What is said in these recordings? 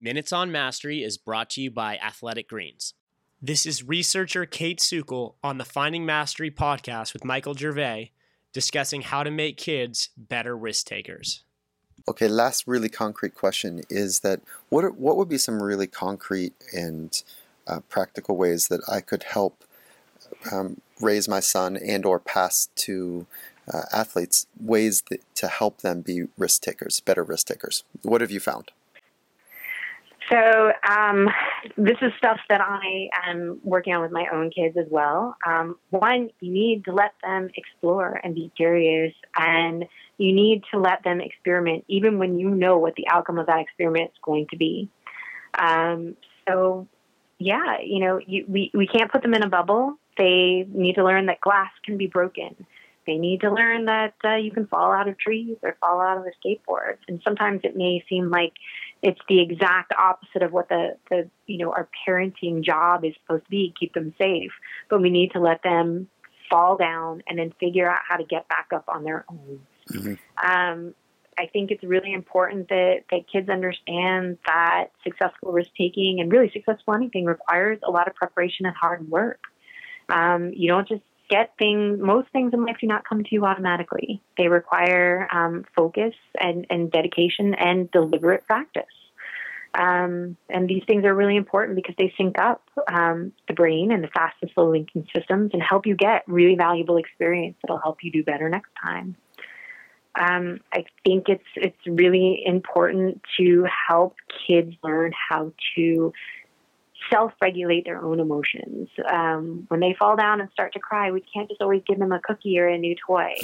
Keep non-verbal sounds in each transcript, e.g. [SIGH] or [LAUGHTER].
Minutes on Mastery is brought to you by Athletic Greens. This is researcher Kayt Sukel on the Finding Mastery podcast with Michael Gervais discussing how to make kids better risk takers. Okay, last really concrete question is that what are, what would be some really concrete and uh, practical ways that I could help um, raise my son and or pass to uh, athletes ways that, to help them be risk takers, better risk takers? What have you found? So um, this is stuff that I am working on with my own kids as well. Um, one, you need to let them explore and be curious, and you need to let them experiment, even when you know what the outcome of that experiment is going to be. Um, so, yeah, you know, you, we we can't put them in a bubble. They need to learn that glass can be broken. They need to learn that uh, you can fall out of trees or fall out of a skateboard. And sometimes it may seem like it's the exact opposite of what the, the you know our parenting job is supposed to be keep them safe. But we need to let them fall down and then figure out how to get back up on their own. Mm-hmm. um, i think it's really important that, that kids understand that successful risk taking and really successful anything requires a lot of preparation and hard work. Um, you don't just get things, most things in life do not come to you automatically. They require um, focus and, and dedication and deliberate practice. Um, and these things are really important because they sync up um, the brain and the fast and slow linking systems and help you get really valuable experience that'll help you do better next time. Um, I think it's it's really important to help kids learn how to self regulate their own emotions. Um, when they fall down and start to cry, we can't just always give them a cookie or a new toy.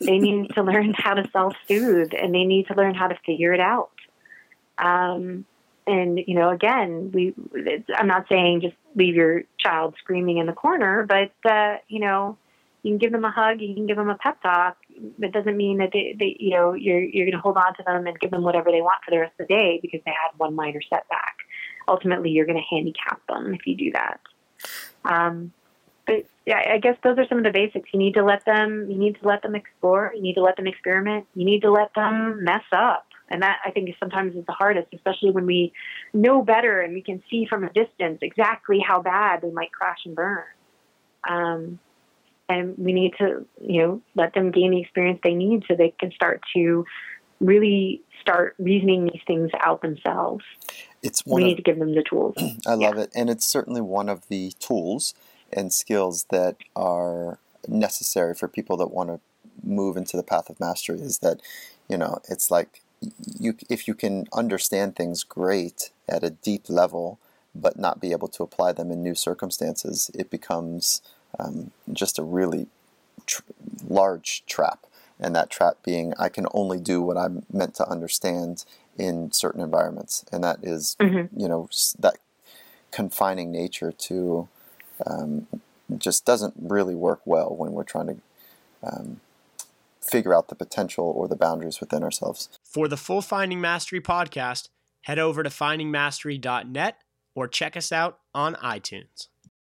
They need to [LAUGHS] learn how to self soothe and they need to learn how to figure it out. Um, and you know, again, we I'm not saying just leave your child screaming in the corner, but uh, you know, you can give them a hug, you can give them a pep talk. That doesn't mean that they, they you know, you're you're going to hold on to them and give them whatever they want for the rest of the day because they had one minor setback ultimately you're going to handicap them if you do that. Um, but yeah, I guess those are some of the basics. You need to let them, you need to let them explore. You need to let them experiment. You need to let them mess up. And that I think is sometimes is the hardest, especially when we know better and we can see from a distance exactly how bad they might crash and burn. Um, and we need to, you know, let them gain the experience they need so they can start to really start reasoning these things out themselves it's one we of, need to give them the tools. [CLEARS THROAT] I love it, and it's certainly one of the tools and skills that are necessary for people that want to move into the path of mastery. Is that you know it's like you if you can understand things great at a deep level, but not be able to apply them in new circumstances, it becomes um, just a really tr- large trap. And that trap being, I can only do what I'm meant to understand in certain environments, and that is, mm-hmm. you know that confining nature to um, just doesn't really work well when we're trying to um, figure out the potential or the boundaries within ourselves. For the full Finding Mastery podcast, head over to findingmastery.net or check us out on iTunes.